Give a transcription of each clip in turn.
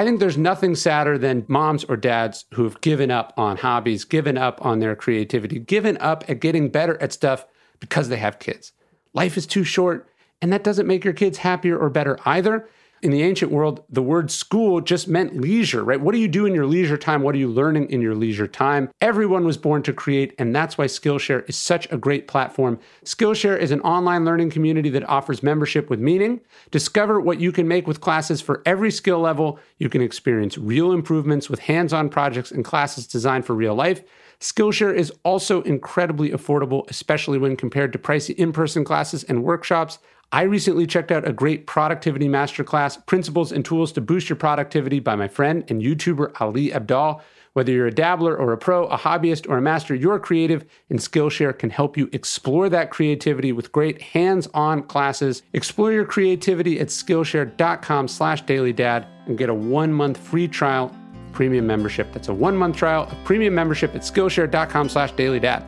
I think there's nothing sadder than moms or dads who've given up on hobbies, given up on their creativity, given up at getting better at stuff because they have kids. Life is too short, and that doesn't make your kids happier or better either in the ancient world, the word school just meant leisure, right? What do you do in your leisure time? What are you learning in your leisure time? Everyone was born to create, and that's why Skillshare is such a great platform. Skillshare is an online learning community that offers membership with meaning. Discover what you can make with classes for every skill level. You can experience real improvements with hands on projects and classes designed for real life. Skillshare is also incredibly affordable, especially when compared to pricey in person classes and workshops. I recently checked out a great productivity masterclass, Principles and Tools to Boost Your Productivity by my friend and YouTuber Ali Abdaal. Whether you're a dabbler or a pro, a hobbyist or a master, you're creative, and Skillshare can help you explore that creativity with great hands-on classes. Explore your creativity at Skillshare.com slash dailydad and get a one-month free trial premium membership. That's a one-month trial of premium membership at Skillshare.com slash dailydad.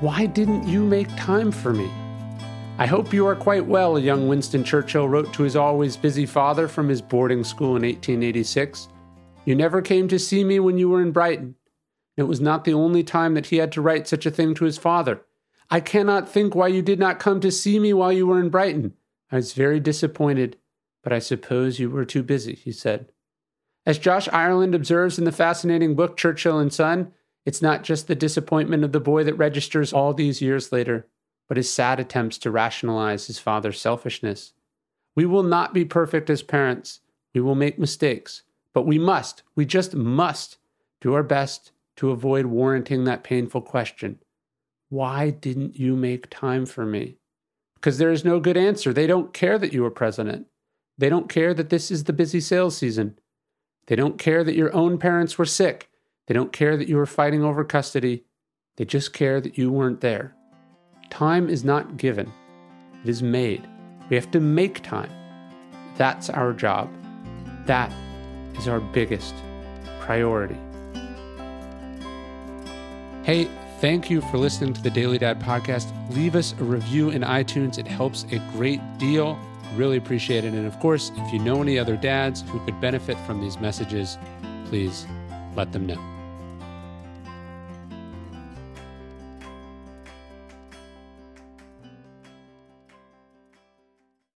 Why didn't you make time for me? I hope you are quite well, young Winston Churchill wrote to his always busy father from his boarding school in 1886. You never came to see me when you were in Brighton. It was not the only time that he had to write such a thing to his father. I cannot think why you did not come to see me while you were in Brighton. I was very disappointed, but I suppose you were too busy, he said. As Josh Ireland observes in the fascinating book Churchill and Son, it's not just the disappointment of the boy that registers all these years later but his sad attempts to rationalize his father's selfishness. We will not be perfect as parents. We will make mistakes, but we must, we just must do our best to avoid warranting that painful question Why didn't you make time for me? Because there is no good answer. They don't care that you are president. They don't care that this is the busy sales season. They don't care that your own parents were sick. They don't care that you were fighting over custody. They just care that you weren't there. Time is not given, it is made. We have to make time. That's our job. That is our biggest priority. Hey, thank you for listening to the Daily Dad podcast. Leave us a review in iTunes, it helps a great deal. Really appreciate it. And of course, if you know any other dads who could benefit from these messages, please let them know.